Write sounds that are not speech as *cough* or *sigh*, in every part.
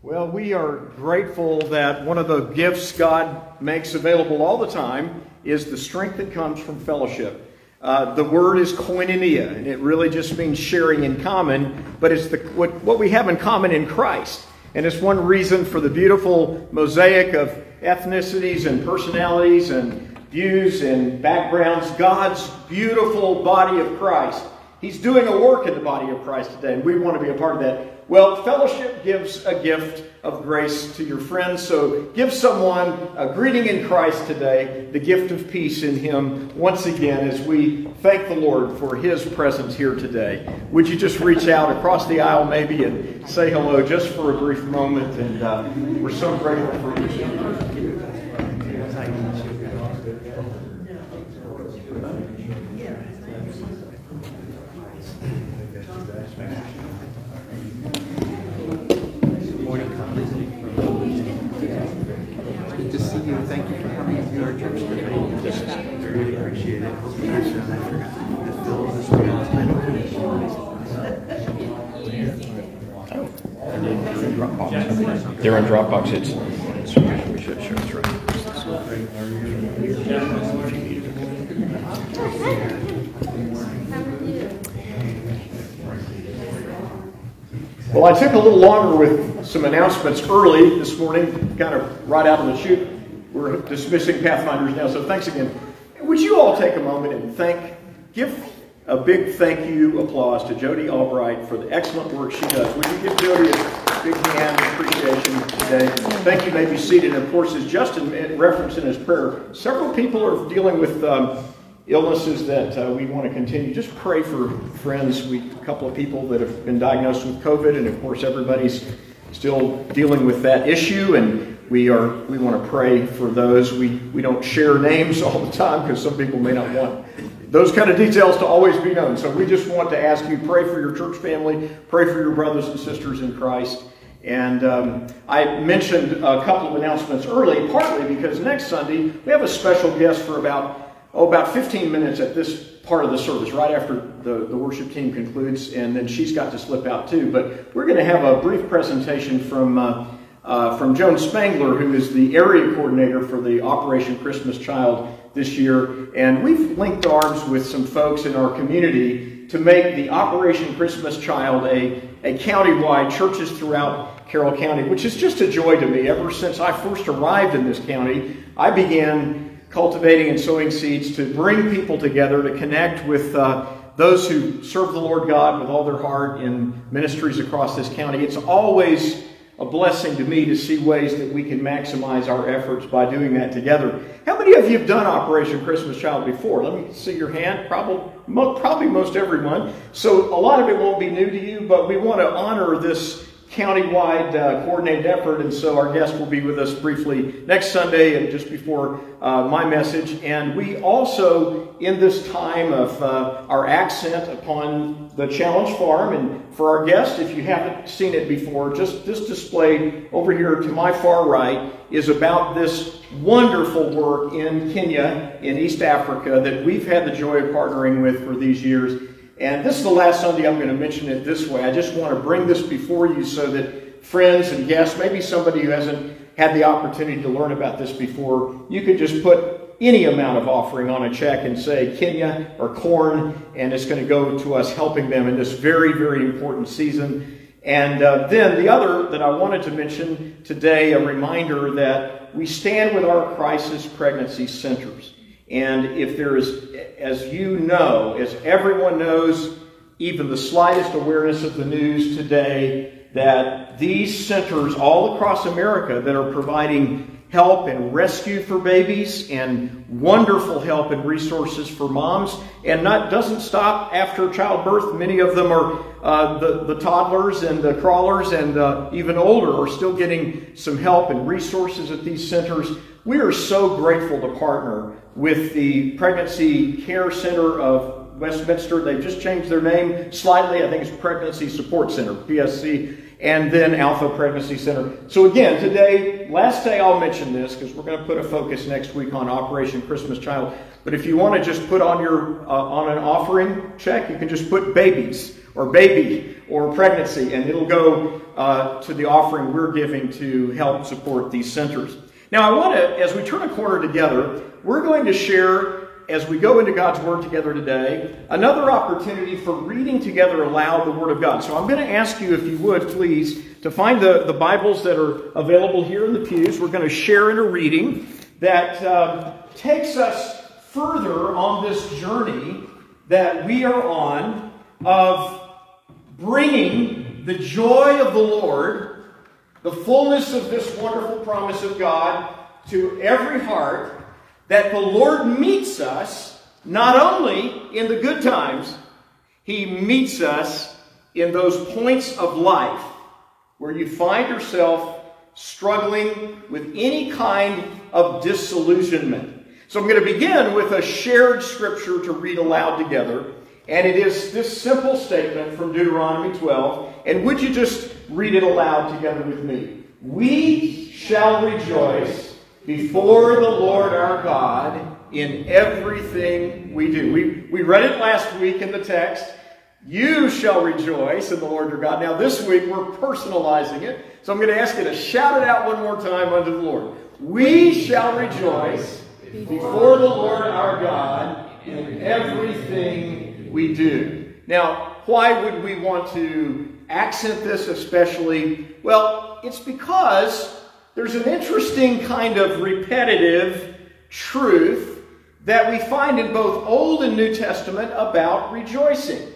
Well, we are grateful that one of the gifts God makes available all the time is the strength that comes from fellowship. Uh, the word is koinonia, and it really just means sharing in common, but it's the, what, what we have in common in Christ. And it's one reason for the beautiful mosaic of ethnicities and personalities and views and backgrounds, God's beautiful body of Christ. He's doing a work in the body of Christ today, and we want to be a part of that. Well, fellowship gives a gift of grace to your friends. So give someone a greeting in Christ today, the gift of peace in Him, once again, as we thank the Lord for His presence here today. Would you just reach out across the aisle, maybe, and say hello just for a brief moment? And uh, we're so grateful for you. They're on Dropbox. It's. Well, I took a little longer with some announcements early this morning, kind of right out of the chute. We're dismissing Pathfinders now, so thanks again. Would you all take a moment and thank, give a big thank you applause to Jody Albright for the excellent work she does. Would you give Jody a big hand of appreciation today. Thank you. may be seated. And of course, as Justin referenced in his prayer, several people are dealing with um, illnesses that uh, we want to continue. Just pray for friends. We a couple of people that have been diagnosed with COVID, and of course, everybody's still dealing with that issue. And we are we want to pray for those. We we don't share names *laughs* all the time because some people may not want those kind of details to always be known. So we just want to ask you pray for your church family, pray for your brothers and sisters in Christ. And um, I mentioned a couple of announcements early, partly because next Sunday we have a special guest for about oh about 15 minutes at this part of the service, right after the, the worship team concludes, and then she's got to slip out too. But we're going to have a brief presentation from. Uh, uh, from Joan Spangler, who is the area coordinator for the Operation Christmas Child this year. And we've linked arms with some folks in our community to make the Operation Christmas Child a, a countywide churches throughout Carroll County, which is just a joy to me. Ever since I first arrived in this county, I began cultivating and sowing seeds to bring people together, to connect with uh, those who serve the Lord God with all their heart in ministries across this county. It's always a blessing to me to see ways that we can maximize our efforts by doing that together. How many of you have done Operation Christmas Child before? Let me see your hand. Probably, probably most everyone. So a lot of it won't be new to you, but we want to honor this countywide uh, coordinated effort. And so our guest will be with us briefly next Sunday and just before uh, my message. And we also, in this time of uh, our accent upon the Challenge Farm, and for our guest, if you haven't seen it before, just this display over here to my far right is about this wonderful work in Kenya, in East Africa, that we've had the joy of partnering with for these years. And this is the last Sunday I'm going to mention it this way. I just want to bring this before you so that friends and guests, maybe somebody who hasn't had the opportunity to learn about this before, you could just put any amount of offering on a check and say Kenya or corn, and it's going to go to us helping them in this very, very important season. And uh, then the other that I wanted to mention today, a reminder that we stand with our crisis pregnancy centers. And if there is, as you know, as everyone knows, even the slightest awareness of the news today, that these centers all across America that are providing help and rescue for babies and wonderful help and resources for moms and not doesn't stop after childbirth. Many of them are uh, the, the toddlers and the crawlers and uh, even older are still getting some help and resources at these centers. We are so grateful to partner with the Pregnancy Care Center of Westminster. They've just changed their name slightly. I think it's Pregnancy Support Center, PSC, and then Alpha Pregnancy Center. So again, today, last day I'll mention this because we're going to put a focus next week on Operation Christmas Child. But if you want to just put on your uh, on an offering check, you can just put babies or baby or pregnancy, and it'll go uh, to the offering we're giving to help support these centers. Now, I want to, as we turn a corner together, we're going to share, as we go into God's Word together today, another opportunity for reading together aloud the Word of God. So I'm going to ask you, if you would, please, to find the, the Bibles that are available here in the pews. We're going to share in a reading that um, takes us further on this journey that we are on of bringing the joy of the Lord, the fullness of this wonderful promise of God to every heart, that the Lord meets us not only in the good times, He meets us in those points of life where you find yourself struggling with any kind of disillusionment. So I'm going to begin with a shared scripture to read aloud together. And it is this simple statement from Deuteronomy 12. And would you just read it aloud together with me? We shall rejoice before the Lord our God in everything we do. We, we read it last week in the text. You shall rejoice in the Lord your God. Now, this week we're personalizing it. So I'm going to ask you to shout it out one more time unto the Lord. We shall rejoice before the Lord our God in everything we do. Now, why would we want to accent this especially? Well, it's because there's an interesting kind of repetitive truth that we find in both Old and New Testament about rejoicing.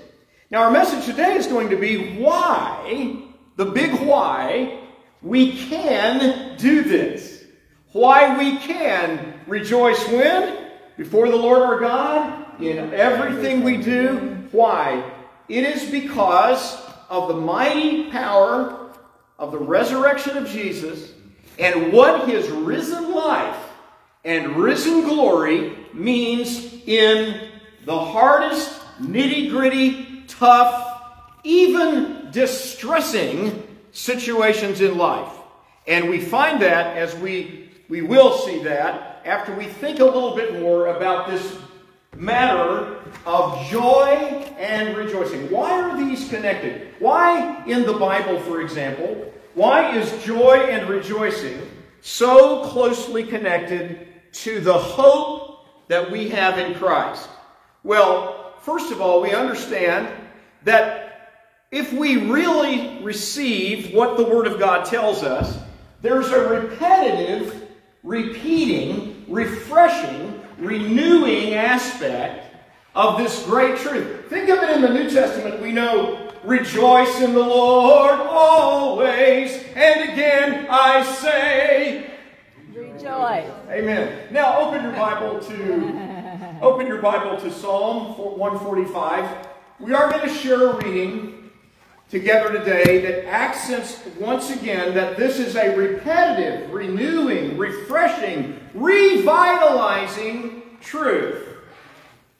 Now, our message today is going to be why, the big why, we can do this. Why we can rejoice when? Before the Lord our God, in everything we do. Why? It is because of the mighty power of the resurrection of Jesus and what his risen life and risen glory means in the hardest, nitty gritty, tough, even distressing situations in life. And we find that as we, we will see that after we think a little bit more about this matter of joy and rejoicing. Why are these connected? Why in the Bible, for example, why is joy and rejoicing so closely connected to the hope that we have in Christ? Well, first of all, we understand that if we really receive what the Word of God tells us, there's a repetitive, repeating, refreshing, renewing aspect of this great truth. Think of it in the New Testament. We know, rejoice in the Lord always. And again, I say, rejoice. Amen. Now open your Bible to open your Bible to Psalm 145. We are going to share a reading together today that accents once again that this is a repetitive, renewing, refreshing, revitalizing truth.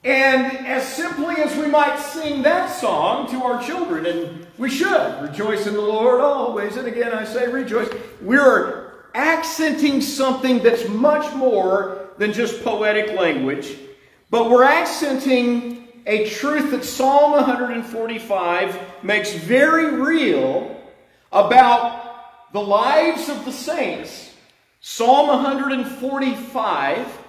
And as simply as we might sing that song to our children, and we should rejoice in the Lord always, and again I say rejoice, we're accenting something that's much more than just poetic language, but we're accenting a truth that Psalm 145 makes very real about the lives of the saints. Psalm 145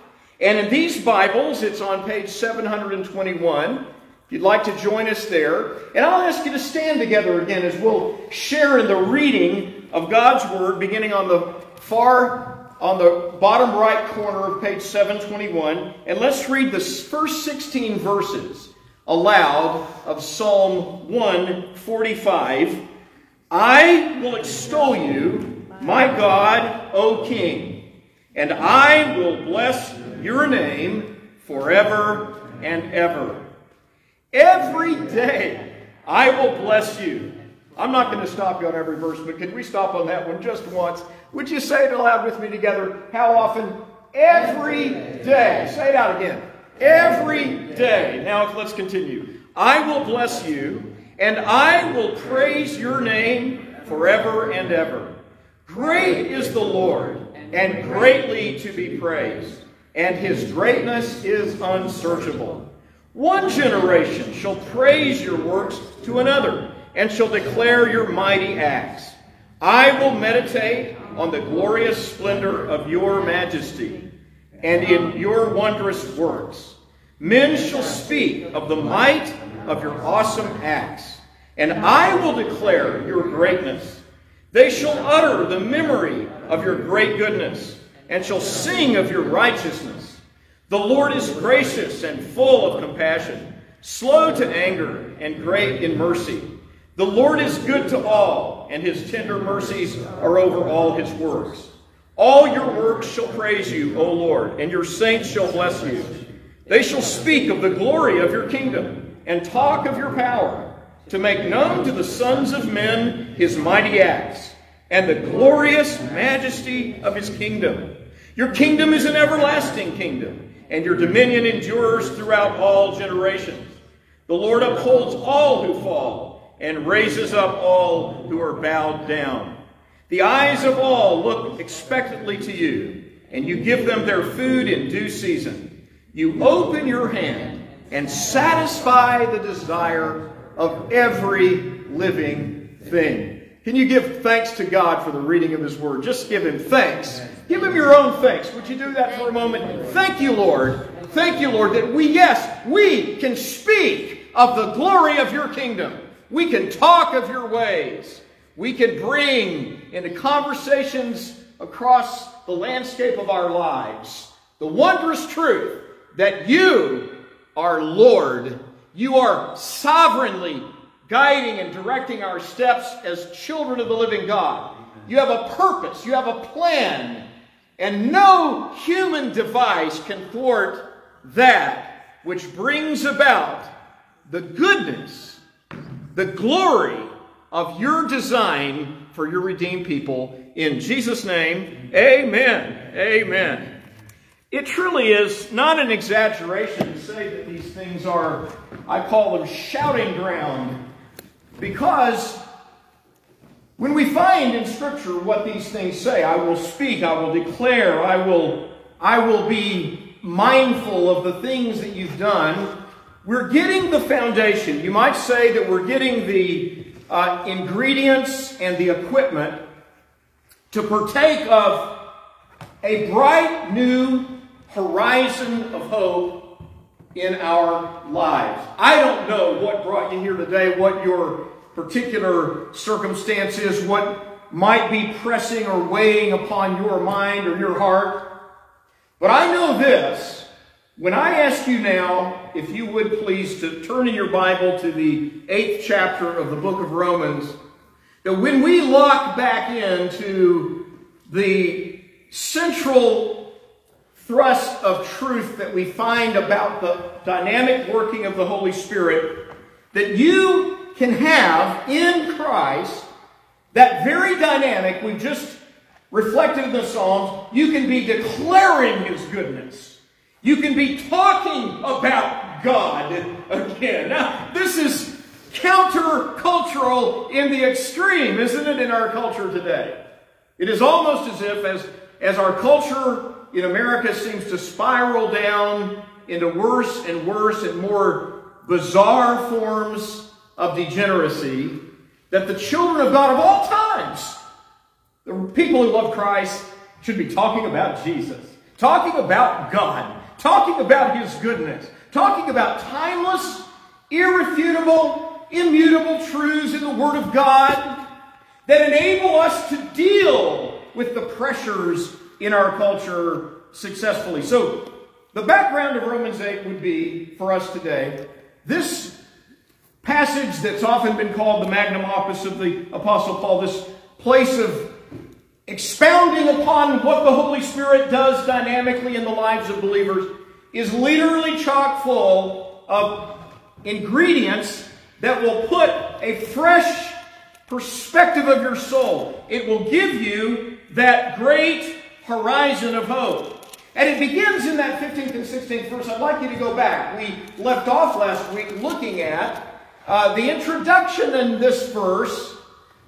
and in these Bibles, it's on page 721. If you'd like to join us there. And I'll ask you to stand together again as we'll share in the reading of God's Word, beginning on the far, on the bottom right corner of page 721. And let's read the first 16 verses aloud of Psalm 145. I will extol you, my God, O King, and I will bless your name forever and ever. Every day I will bless you. I'm not going to stop you on every verse, but can we stop on that one just once? Would you say it aloud with me together? How often? Every day. Say it out again. Every day. Now let's continue. I will bless you, and I will praise your name forever and ever. Great is the Lord, and greatly to be praised and his greatness is unsearchable. One generation shall praise your works to another, and shall declare your mighty acts. I will meditate on the glorious splendor of your majesty and in your wondrous works. Men shall speak of the might of your awesome acts, and I will declare your greatness. They shall utter the memory of your great goodness, and shall sing of your righteousness. The Lord is gracious and full of compassion, slow to anger, and great in mercy. The Lord is good to all, and his tender mercies are over all his works. All your works shall praise you, O Lord, and your saints shall bless you. They shall speak of the glory of your kingdom and talk of your power, to make known to the sons of men his mighty acts and the glorious majesty of his kingdom. Your kingdom is an everlasting kingdom, and your dominion endures throughout all generations. The Lord upholds all who fall and raises up all who are bowed down. The eyes of all look expectantly to you, and you give them their food in due season. You open your hand and satisfy the desire of every living thing. Can you give thanks to God for the reading of His Word? Just give Him thanks. Give Him your own thanks. Would you do that for a moment? Thank you, Lord. Thank you, Lord, that we, yes, we can speak of the glory of your kingdom. We can talk of your ways we can bring into conversations across the landscape of our lives the wondrous truth that you are Lord. You are sovereignly guiding and directing our steps as children of the living God. You have a purpose, you have a plan, and no human device can thwart that which brings about the goodness, the glory, of your design for your redeemed people. In Jesus' name, amen. Amen. It truly is not an exaggeration to say that these things are, I call them shouting ground, because when we find in Scripture what these things say, I will speak, I will declare, I will, I will be mindful of the things that you've done, we're getting the foundation. You might say that we're getting the uh, ingredients and the equipment to partake of a bright new horizon of hope in our lives. I don't know what brought you here today, what your particular circumstance is, what might be pressing or weighing upon your mind or your heart. But I know this when I ask you now, if you would please to turn in your Bible to the eighth chapter of the book of Romans, that when we lock back into the central thrust of truth that we find about the dynamic working of the Holy Spirit, that you can have in Christ that very dynamic we just reflected in the Psalms, you can be declaring His goodness. You can be talking about God again. Now, this is countercultural in the extreme, isn't it, in our culture today? It is almost as if, as, as our culture in America seems to spiral down into worse and worse and more bizarre forms of degeneracy, that the children of God of all times, the people who love Christ, should be talking about Jesus, talking about God, talking about His goodness, talking about timeless, irrefutable, immutable truths in the Word of God that enable us to deal with the pressures in our culture successfully. So, the background of Romans 8 would be, for us today, this passage that's often been called the magnum opus of the Apostle Paul, this place of expounding upon what the Holy Spirit does dynamically in the lives of believers, is literally chock full of ingredients that will put a fresh perspective of your soul. It will give you that great horizon of hope. And it begins in that 15th and 16th verse. I'd like you to go back. We left off last week looking at uh, the introduction in this verse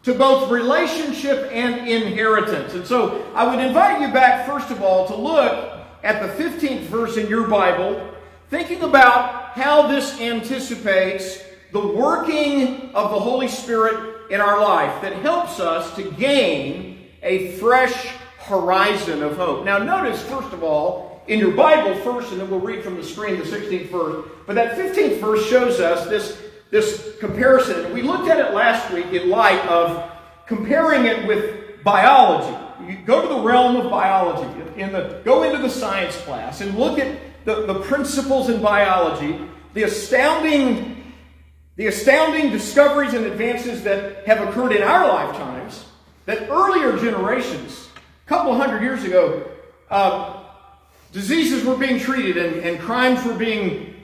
to both relationship and inheritance. And so I would invite you back, first of all, to look at the 15th verse in your Bible, thinking about how this anticipates the working of the Holy Spirit in our life that helps us to gain a fresh horizon of hope. Now, notice, first of all, in your Bible first, and then we'll read from the screen the 16th verse. But that 15th verse shows us this, this comparison. We looked at it last week in light of comparing it with biology. You go to the realm of biology, in the, go into the science class, and look at the, the principles in biology, the astounding, the astounding discoveries and advances that have occurred in our lifetimes, that earlier generations, a couple hundred years ago, uh, diseases were being treated and, and crimes were being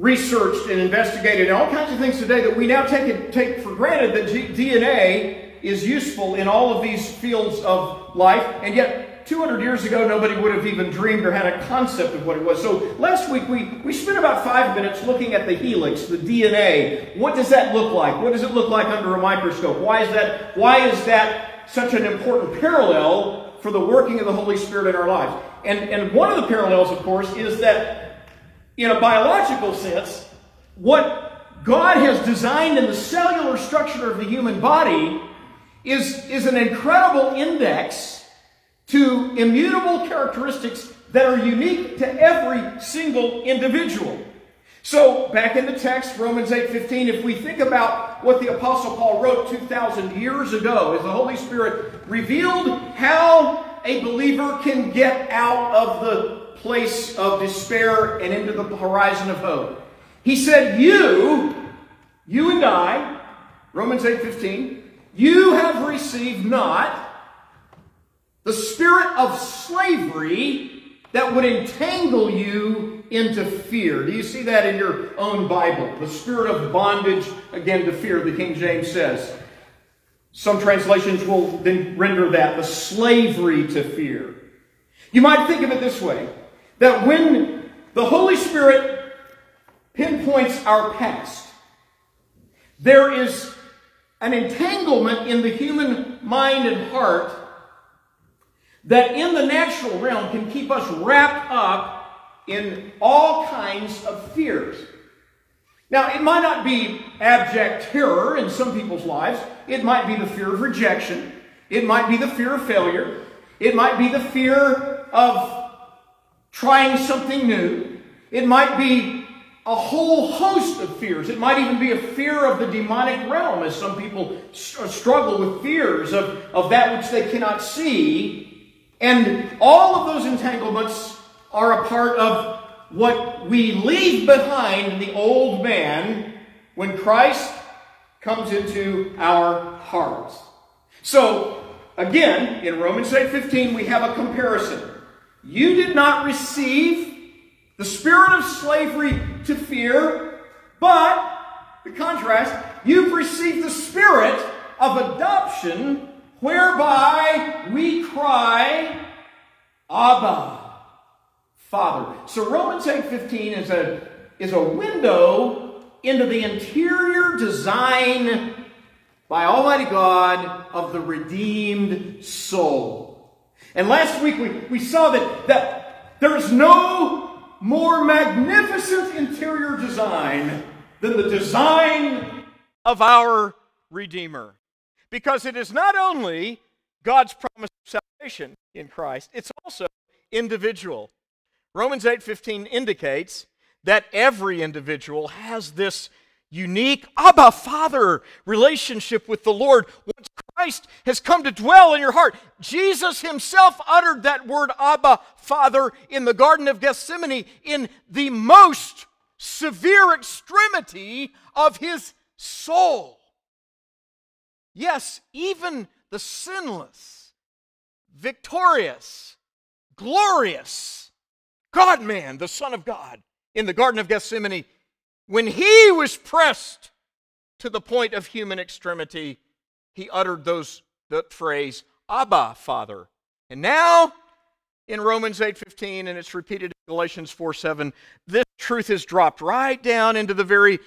researched and investigated, and all kinds of things today that we now take, take for granted that G- DNA is useful in all of these fields of life, and yet 200 years ago, nobody would have even dreamed or had a concept of what it was. So last week, we, we spent about five minutes looking at the helix, the DNA. What does that look like? What does it look like under a microscope? Why is that, why is that such an important parallel for the working of the Holy Spirit in our lives? And, and one of the parallels, of course, is that in a biological sense, what God has designed in the cellular structure of the human body is, is an incredible index to immutable characteristics that are unique to every single individual. So, back in the text, Romans 8:15, if we think about what the apostle Paul wrote 2000 years ago as the Holy Spirit revealed how a believer can get out of the place of despair and into the horizon of hope. He said, "You, you and I, Romans 8:15, you have received not the spirit of slavery that would entangle you into fear. Do you see that in your own Bible? The spirit of bondage, again, to fear, the King James says. Some translations will then render that the slavery to fear. You might think of it this way that when the Holy Spirit pinpoints our past, there is an entanglement in the human mind and heart that in the natural realm can keep us wrapped up in all kinds of fears. Now, it might not be abject terror in some people's lives. It might be the fear of rejection. It might be the fear of failure. It might be the fear of trying something new. It might be a whole host of fears. It might even be a fear of the demonic realm, as some people uh, struggle with fears of, of that which they cannot see and all of those entanglements are a part of what we leave behind the old man when Christ comes into our hearts. So, again, in Romans 8:15 we have a comparison. You did not receive the spirit of slavery to fear, but the contrast, you've received the spirit of adoption whereby we cry, Abba, Father. So Romans 8.15 is a, is a window into the interior design by Almighty God of the redeemed soul. And last week we, we saw that, that there's no more magnificent interior design than the design of our Redeemer. Because it is not only God's promise of salvation in Christ, it's also individual. Romans 8:15 indicates that every individual has this unique Abba Father relationship with the Lord once Christ has come to dwell in your heart. Jesus himself uttered that word Abba Father in the Garden of Gethsemane in the most severe extremity of his soul. Yes, even the sinless, victorious, glorious God man, the Son of God, in the Garden of Gethsemane, when he was pressed to the point of human extremity, he uttered those that phrase, Abba, Father. And now, in Romans 8:15, and it's repeated in Galatians 4:7, this truth is dropped right down into the very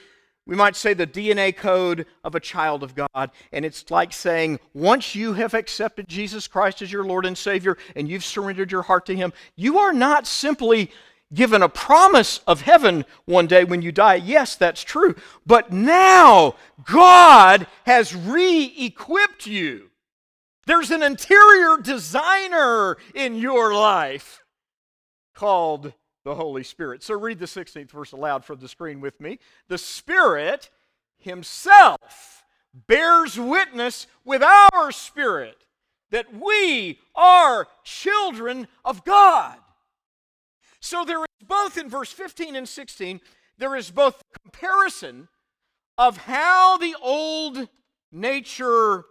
we might say the DNA code of a child of God. And it's like saying, once you have accepted Jesus Christ as your Lord and Savior and you've surrendered your heart to Him, you are not simply given a promise of heaven one day when you die. Yes, that's true. But now God has re equipped you. There's an interior designer in your life called the Holy Spirit. So read the 16th verse aloud from the screen with me. The Spirit Himself bears witness with our spirit that we are children of God. So there is both in verse 15 and 16, there is both comparison of how the old nature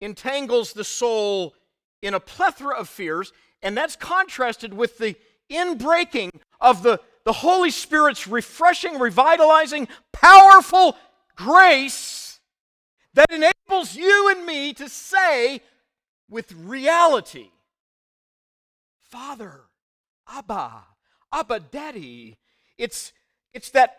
entangles the soul in a plethora of fears, and that's contrasted with the inbreaking of the, the Holy Spirit's refreshing, revitalizing, powerful grace that enables you and me to say with reality, Father, Abba, Abba Daddy. It's, it's, that,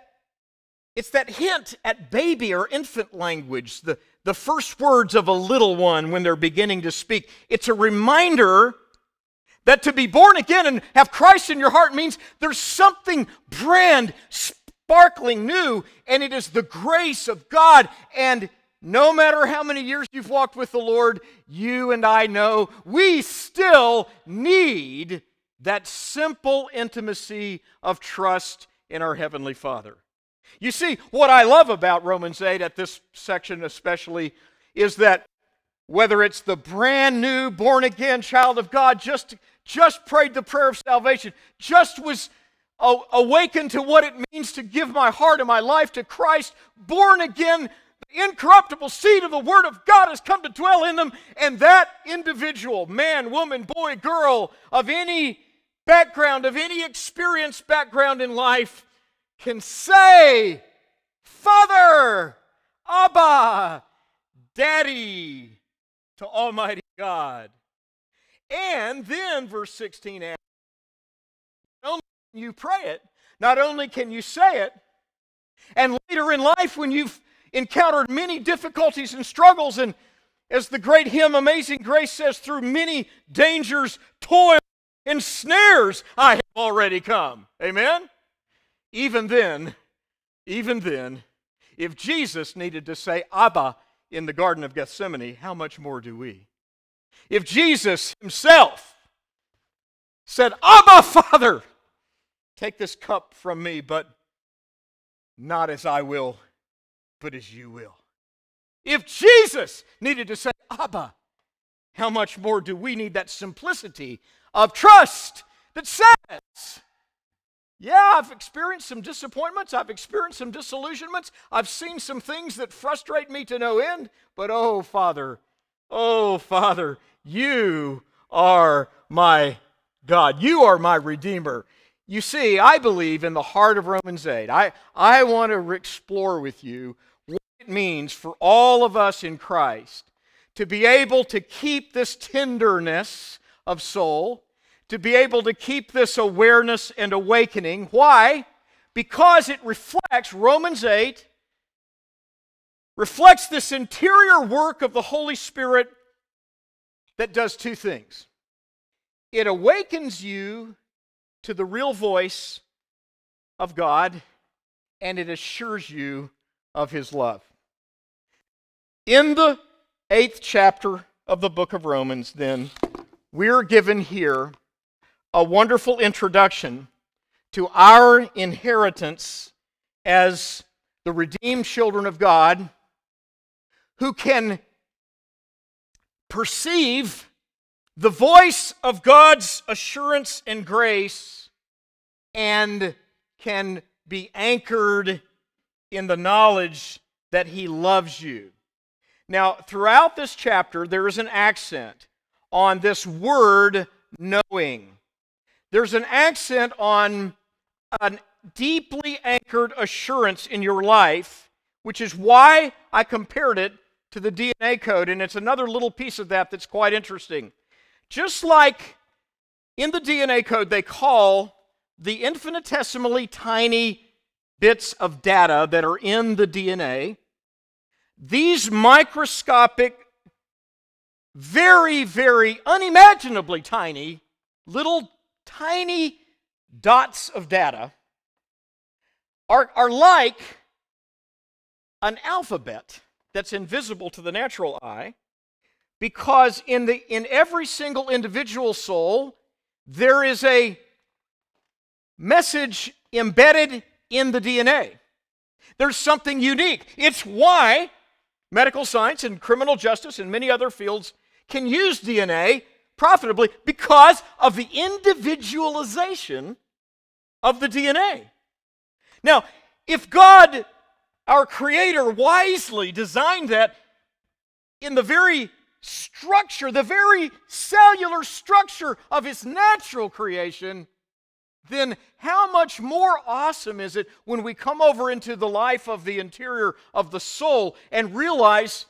it's that hint at baby or infant language, the, the first words of a little one when they're beginning to speak. It's a reminder that to be born again and have Christ in your heart means there's something brand sparkling new, and it is the grace of God. And no matter how many years you've walked with the Lord, you and I know we still need that simple intimacy of trust in our Heavenly Father. You see, what I love about Romans 8 at this section especially is that whether it's the brand new born again child of God just just prayed the prayer of salvation, just was awakened to what it means to give my heart and my life to Christ, born again, the incorruptible seed of the Word of God has come to dwell in them, and that individual, man, woman, boy, girl, of any background, of any experienced background in life, can say, Father, Abba, Daddy, to Almighty God. And then, verse 16 asks, not only can you pray it, not only can you say it, and later in life when you've encountered many difficulties and struggles, and as the great hymn Amazing Grace says, through many dangers, toil, and snares I have already come. Amen? Even then, even then, if Jesus needed to say Abba in the Garden of Gethsemane, how much more do we? If Jesus himself said, Abba, Father, take this cup from me, but not as I will, but as you will. If Jesus needed to say, Abba, how much more do we need that simplicity of trust that says, yeah, I've experienced some disappointments. I've experienced some disillusionments. I've seen some things that frustrate me to no end. But oh, Father, oh, Father, you are my God. You are my Redeemer. You see, I believe in the heart of Romans 8. I, I want to explore with you what it means for all of us in Christ to be able to keep this tenderness of soul, to be able to keep this awareness and awakening. Why? Because it reflects, Romans 8 reflects this interior work of the Holy Spirit that does two things it awakens you to the real voice of God, and it assures you of His love. In the eighth chapter of the book of Romans, then, we're given here a wonderful introduction to our inheritance as the redeemed children of God who can perceive the voice of God's assurance and grace and can be anchored in the knowledge that He loves you. Now, throughout this chapter, there is an accent on this word knowing. There's an accent on a deeply anchored assurance in your life, which is why I compared it to the DNA code. And it's another little piece of that that's quite interesting. Just like in the DNA code, they call the infinitesimally tiny bits of data that are in the DNA, these microscopic very, very unimaginably tiny, little tiny dots of data are, are like an alphabet that's invisible to the natural eye because in, the, in every single individual soul, there is a message embedded in the DNA. There's something unique. It's why medical science and criminal justice and many other fields can use DNA profitably because of the individualization of the DNA. Now, if God, our Creator, wisely designed that in the very structure, the very cellular structure of His natural creation, then how much more awesome is it when we come over into the life of the interior of the soul and realize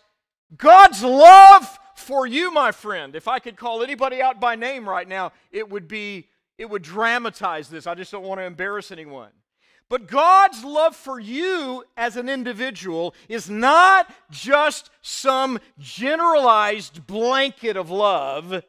God's love for you, my friend. If I could call anybody out by name right now, it would be, it would dramatize this. I just don't want to embarrass anyone. But God's love for you as an individual is not just some generalized blanket of love.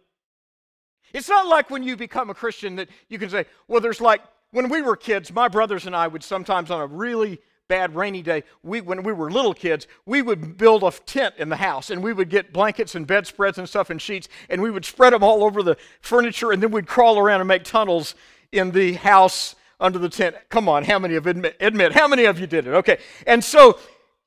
It's not like when you become a Christian that you can say, well, there's like, when we were kids, my brothers and I would sometimes on a really bad rainy day, we, when we were little kids, we would build a tent in the house and we would get blankets and bedspreads and stuff and sheets and we would spread them all over the furniture and then we'd crawl around and make tunnels in the house under the tent. Come on, how many of admit, admit how many of you did it? Okay. And so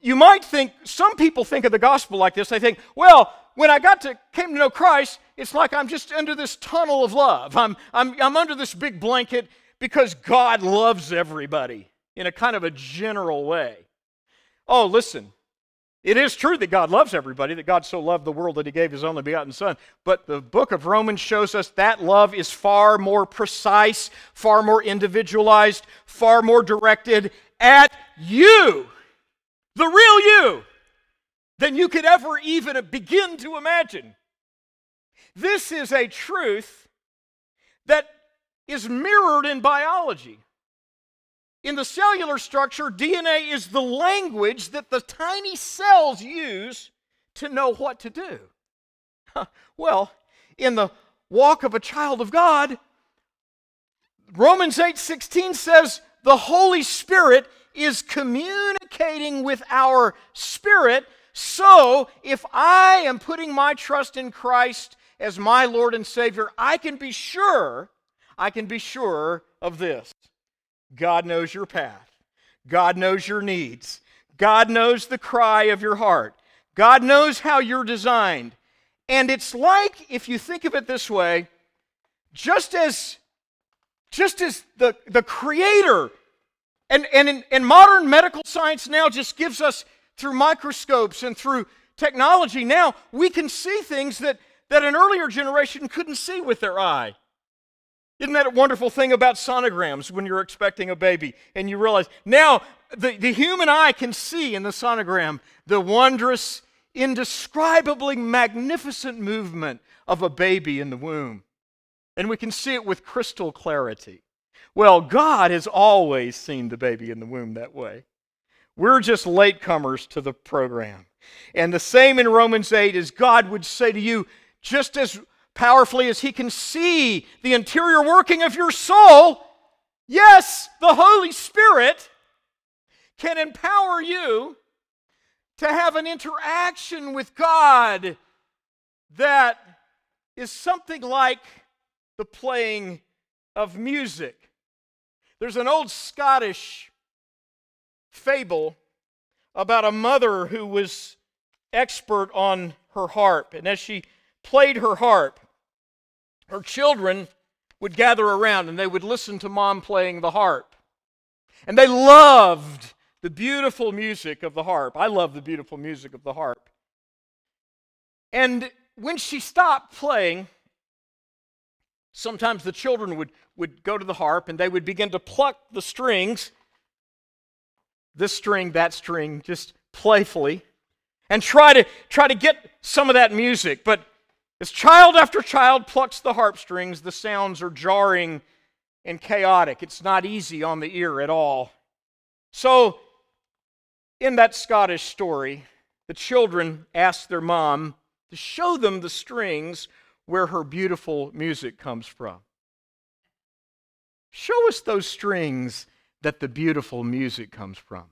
you might think some people think of the gospel like this. They think, well, when I got to came to know Christ, it's like I'm just under this tunnel of love. I'm, I'm, I'm under this big blanket because God loves everybody in a kind of a general way. Oh, listen, it is true that God loves everybody, that God so loved the world that he gave his only begotten Son. But the book of Romans shows us that love is far more precise, far more individualized, far more directed at you, the real you, than you could ever even begin to imagine. This is a truth that is mirrored in biology. In the cellular structure, DNA is the language that the tiny cells use to know what to do. Well, in the walk of a child of God, Romans 8:16 says the Holy Spirit is communicating with our spirit. So, if I am putting my trust in Christ as my Lord and Savior, I can be sure, I can be sure of this. God knows your path. God knows your needs. God knows the cry of your heart. God knows how you're designed. And it's like, if you think of it this way, just as just as the, the creator and, and, in, modern medical science now just gives us through microscopes and through technology now we can see things that, that an earlier generation couldn't see with their eye isn't that a wonderful thing about sonograms when you're expecting a baby and you realize now the, the human eye can see in the sonogram the wondrous, indescribably magnificent movement of a baby in the womb? And we can see it with crystal clarity. Well, God has always seen the baby in the womb that way. We're just latecomers to the program. And the same in Romans 8 is God would say to you, just as powerfully as He can see the interior working of your soul, yes, the Holy Spirit can empower you to have an interaction with God that is something like the playing of music. There's an old Scottish fable about a mother who was expert on her harp. And as she played her harp, her children would gather around and they would listen to mom playing the harp. And they loved the beautiful music of the harp. I love the beautiful music of the harp. And when she stopped playing, sometimes the children would, would go to the harp and they would begin to pluck the strings, this string, that string, just playfully, and try to try to get some of that music. But as child after child plucks the harp strings, the sounds are jarring and chaotic. It's not easy on the ear at all. So, in that Scottish story, the children ask their mom to show them the strings where her beautiful music comes from. show us those strings that the beautiful music comes from.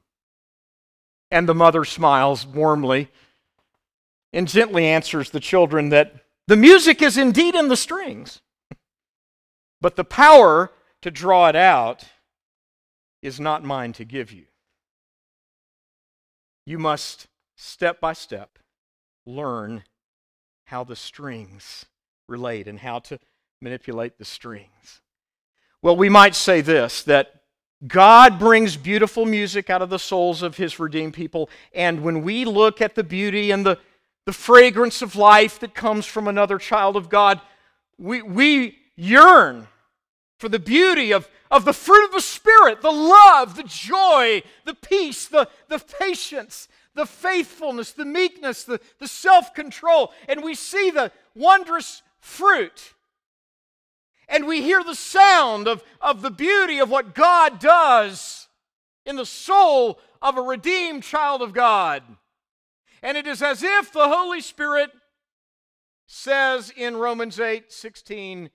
And the mother smiles warmly and gently answers the children that the music is indeed in the strings, but the power to draw it out is not mine to give you. You must, step by step, learn how the strings relate and how to manipulate the strings. Well, we might say this that God brings beautiful music out of the souls of his redeemed people, and when we look at the beauty and the, the fragrance of life that comes from another child of God, we, we yearn for the beauty of, of the fruit of the Spirit, the love, the joy, the peace, the, the patience, the faithfulness, the meekness, the, the self control. And we see the wondrous fruit. And we hear the sound of, of the beauty of what God does in the soul of a redeemed child of God. And it is as if the Holy Spirit says in Romans 8 16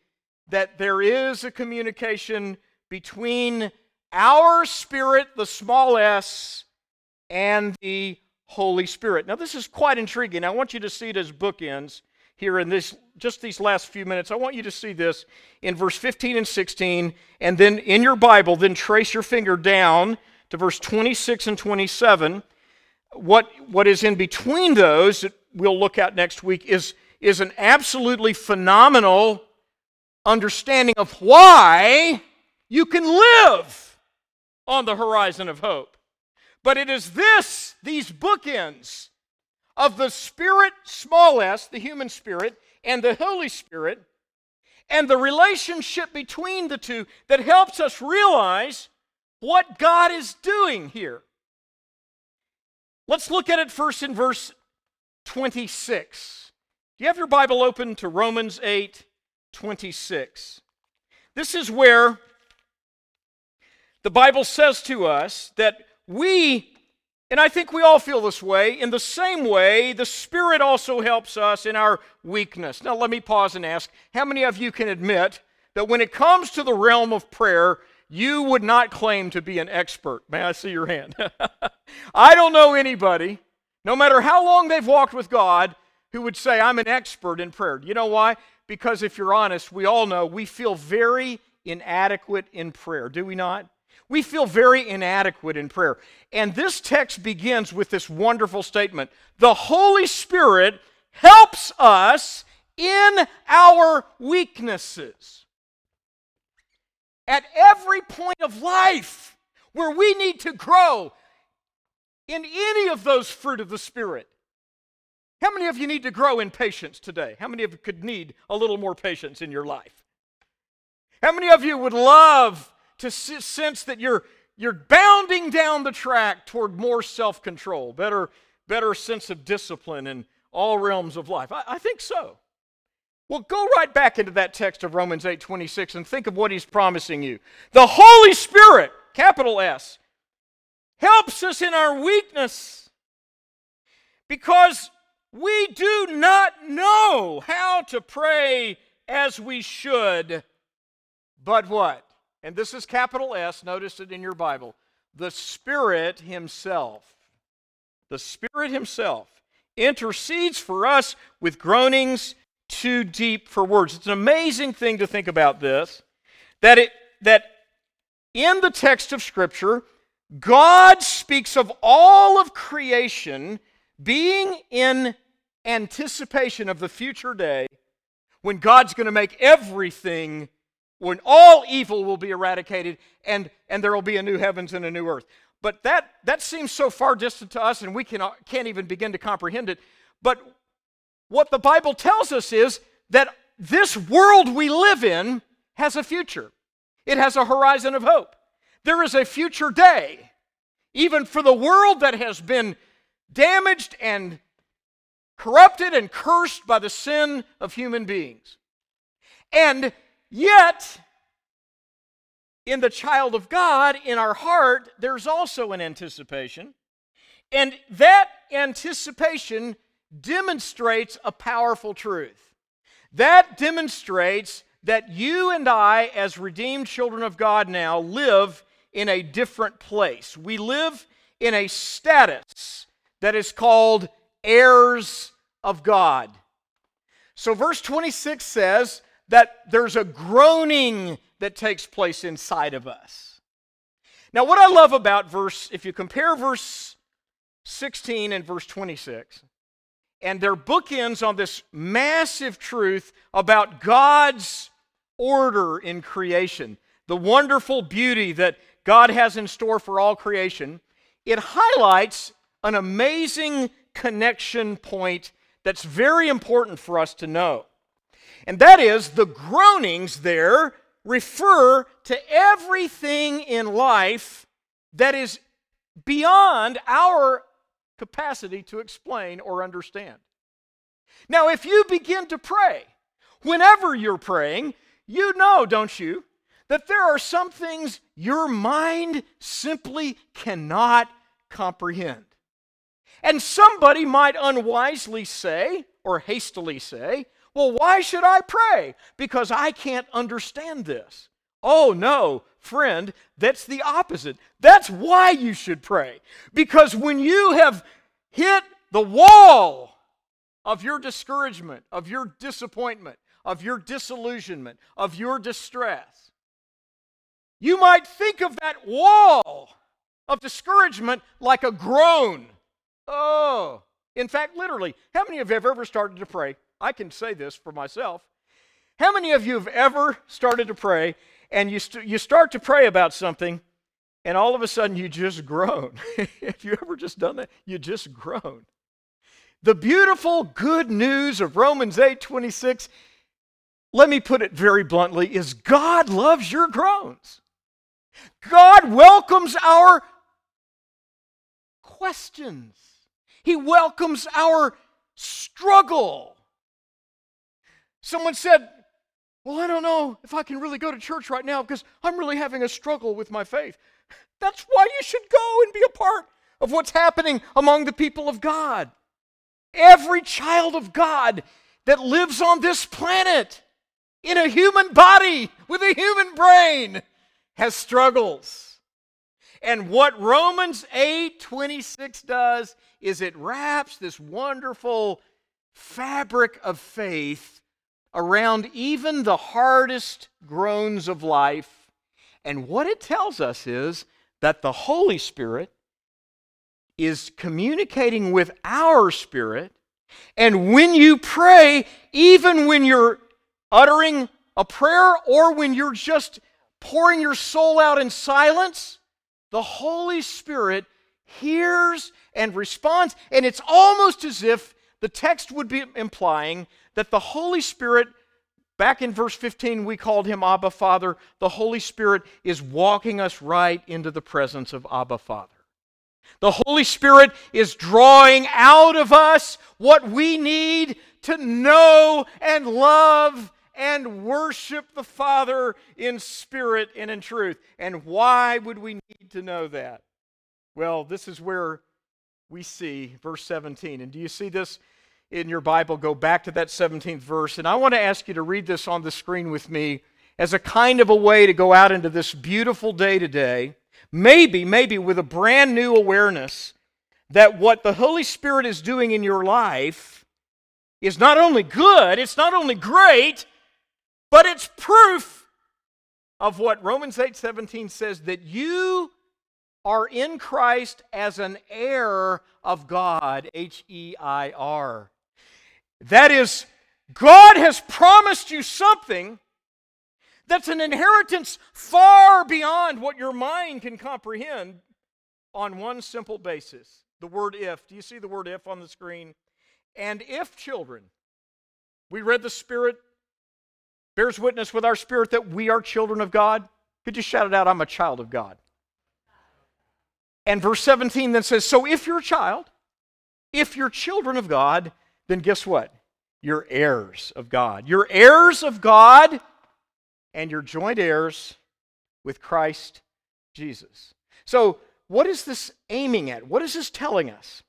that there is a communication between our spirit, the small s, and the Holy Spirit. Now, this is quite intriguing. I want you to see it as bookends here in this just these last few minutes. I want you to see this in verse 15 and 16, and then in your Bible, then trace your finger down to verse 26 and 27. What, what is in between those that we'll look at next week is, is an absolutely phenomenal understanding of why you can live on the horizon of hope. But it is this, these bookends of the Spirit, small s, the human spirit, and the Holy Spirit, and the relationship between the two that helps us realize what God is doing here. Let's look at it first in verse 26. Do you have your Bible open to Romans 8 26? This is where the Bible says to us that we, and I think we all feel this way, in the same way, the Spirit also helps us in our weakness. Now, let me pause and ask how many of you can admit that when it comes to the realm of prayer, you would not claim to be an expert? May I see your hand? *laughs* I don't know anybody, no matter how long they've walked with God, who would say, I'm an expert in prayer. You know why? Because if you're honest, we all know we feel very inadequate in prayer, do we not? We feel very inadequate in prayer. And this text begins with this wonderful statement The Holy Spirit helps us in our weaknesses. At every point of life where we need to grow in any of those fruit of the Spirit. How many of you need to grow in patience today? How many of you could need a little more patience in your life? How many of you would love to sense that you're, you're bounding down the track toward more self control, better, better sense of discipline in all realms of life? I, I think so. Well, go right back into that text of Romans 8 26 and think of what he's promising you. The Holy Spirit, capital S, helps us in our weakness because we do not know how to pray as we should. But what? and this is capital S, notice it in your Bible. The Spirit Himself, the Spirit Himself intercedes for us with groanings too deep for words. It's an amazing thing to think about this that it that in the text of scripture God speaks of all of creation being in anticipation of the future day when God's going to make everything when all evil will be eradicated and, and there will be a new heavens and a new earth. But that, that seems so far distant to us and we can, can't even begin to comprehend it. But what the Bible tells us is that this world we live in has a future, it has a horizon of hope. There is a future day, even for the world that has been damaged and corrupted and cursed by the sin of human beings. And Yet, in the child of God, in our heart, there's also an anticipation. And that anticipation demonstrates a powerful truth. That demonstrates that you and I, as redeemed children of God now, live in a different place. We live in a status that is called heirs of God. So, verse 26 says that there's a groaning that takes place inside of us. Now, what I love about verse, if you compare verse 16 and verse 26, and their bookends on this massive truth about God's order in creation, the wonderful beauty that God has in store for all creation, it highlights an amazing connection point that's very important for us to know. And that is the groanings there refer to everything in life that is beyond our capacity to explain or understand. Now, if you begin to pray, whenever you're praying, you know, don't you, that there are some things your mind simply cannot comprehend. And somebody might unwisely say, or hastily say, well, why should I pray? Because I can't understand this. Oh, no, friend, that's the opposite. That's why you should pray. Because when you have hit the wall of your discouragement, of your disappointment, of your disillusionment, of your distress, you might think of that wall of discouragement like a groan. Oh, in fact, literally, how many of you have ever started to pray? I can say this for myself. How many of you have ever started to pray and you, st- you start to pray about something and all of a sudden you just groan? *laughs* have you ever just done that? You just groan. The beautiful good news of Romans 8 26, let me put it very bluntly, is God loves your groans. God welcomes our questions. He welcomes our struggle. Someone said, Well, I don't know if I can really go to church right now because I'm really having a struggle with my faith. That's why you should go and be a part of what's happening among the people of God. Every child of God that lives on this planet in a human body with a human brain has struggles. And what Romans 8 26 does is it wraps this wonderful fabric of faith around even the hardest groans of life. And what it tells us is that the Holy Spirit is communicating with our spirit. And when you pray, even when you're uttering a prayer or when you're just pouring your soul out in silence, the Holy Spirit hears and responds. And it's almost as if the text would be implying that the Holy Spirit, back in verse 15, we called him Abba Father. The Holy Spirit is walking us right into the presence of Abba Father. The Holy Spirit is drawing out of us what we need to know and love and worship the Father in spirit and in truth. And why would we need to know that? Well, this is where we see verse 17. And do you see this in your Bible? Go back to that 17th verse. And I want to ask you to read this on the screen with me as a kind of a way to go out into this beautiful day today. Maybe, maybe with a brand new awareness that what the Holy Spirit is doing in your life is not only good, it's not only great, but it's proof of what Romans 8:17 says that you are in Christ as an heir of God, H E I R. That is God has promised you something that's an inheritance far beyond what your mind can comprehend on one simple basis. The word if. Do you see the word if on the screen? And if children, we read the Spirit bears witness with our spirit that we are children of God. Could you shout it out? I'm a child of God. And verse 17 then says, So if you're a child, if you're children of God, then guess what? You're heirs of God. You're heirs of God, and you're joint heirs with Christ Jesus. So, what is this aiming at? What is this telling us?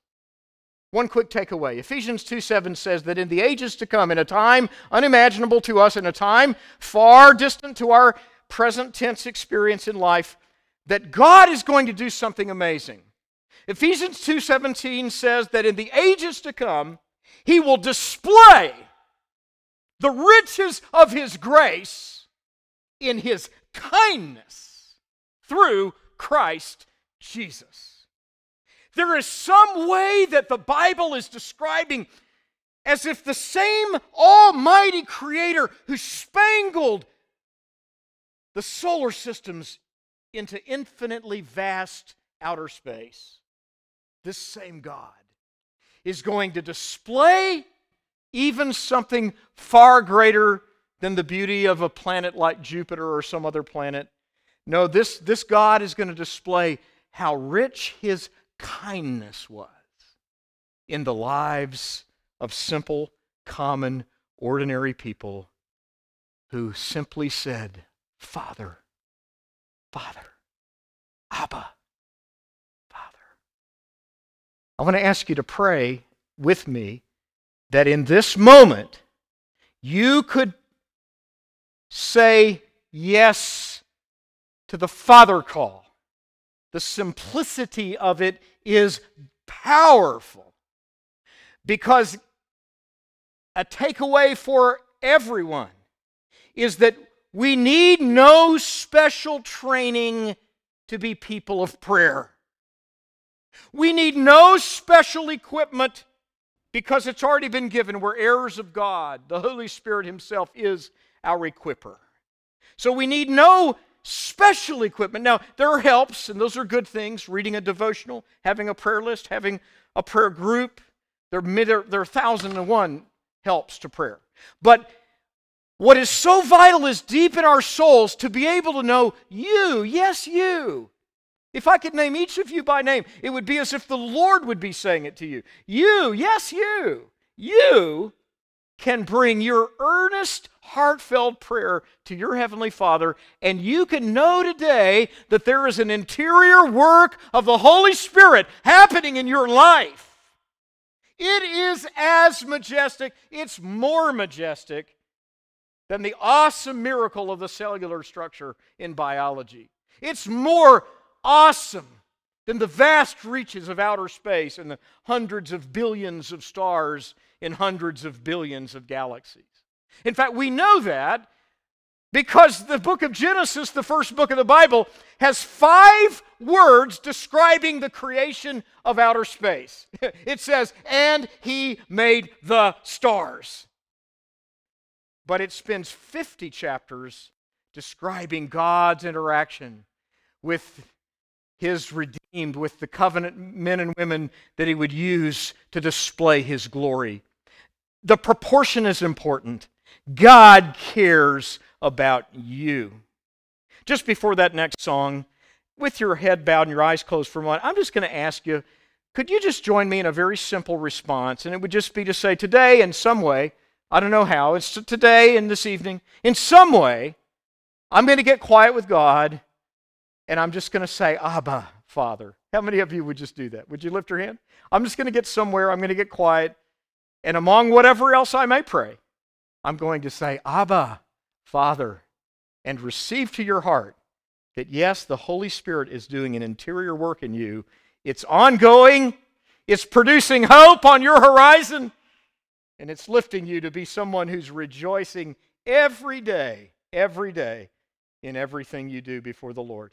One quick takeaway. Ephesians 2 7 says that in the ages to come, in a time unimaginable to us, in a time far distant to our present tense experience in life, that God is going to do something amazing. Ephesians 2:17 says that in the ages to come, he will display the riches of his grace in his kindness through Christ Jesus. There is some way that the Bible is describing as if the same almighty creator who spangled the solar systems into infinitely vast outer space, this same God is going to display even something far greater than the beauty of a planet like Jupiter or some other planet. No, this, this God is going to display how rich his kindness was in the lives of simple, common, ordinary people who simply said, Father, Father, Abba, I want to ask you to pray with me that in this moment you could say yes to the Father call. The simplicity of it is powerful because a takeaway for everyone is that we need no special training to be people of prayer. We need no special equipment because it's already been given. We're heirs of God. The Holy Spirit Himself is our equiper. So we need no special equipment. Now, there are helps, and those are good things reading a devotional, having a prayer list, having a prayer group. There are, there are thousand and one helps to prayer. But what is so vital is deep in our souls to be able to know you, yes, you. If I could name each of you by name, it would be as if the Lord would be saying it to you. You, yes, you. You can bring your earnest, heartfelt prayer to your Heavenly Father, and you can know today that there is an interior work of the Holy Spirit happening in your life. It is as majestic, it's more majestic than the awesome miracle of the cellular structure in biology. It's more awesome than the vast reaches of outer space and the hundreds of billions of stars in hundreds of billions of galaxies. In fact, we know that because the book of Genesis, the first book of the Bible, has five words describing the creation of outer space. *laughs* It says, and he made the stars. But it spends 50 chapters describing God's interaction with his redeemed, with the covenant men and women that he would use to display his glory. The proportion is important. God cares about you. Just before that next song, with your head bowed and your eyes closed for a moment, I'm just going to ask you could you just join me in a very simple response? And it would just be to say, today, in some way, I don't know how, it's today and this evening, in some way, I'm going to get quiet with God and I'm just going to say, Abba, Father. How many of you would just do that? Would you lift your hand? I'm just going to get somewhere, I'm going to get quiet, and among whatever else I may pray, I'm going to say, Abba, Father, and receive to your heart that yes, the Holy Spirit is doing an interior work in you. It's ongoing, it's producing hope on your horizon, and it's lifting you to be someone who's rejoicing every day, every day in everything you do before the Lord.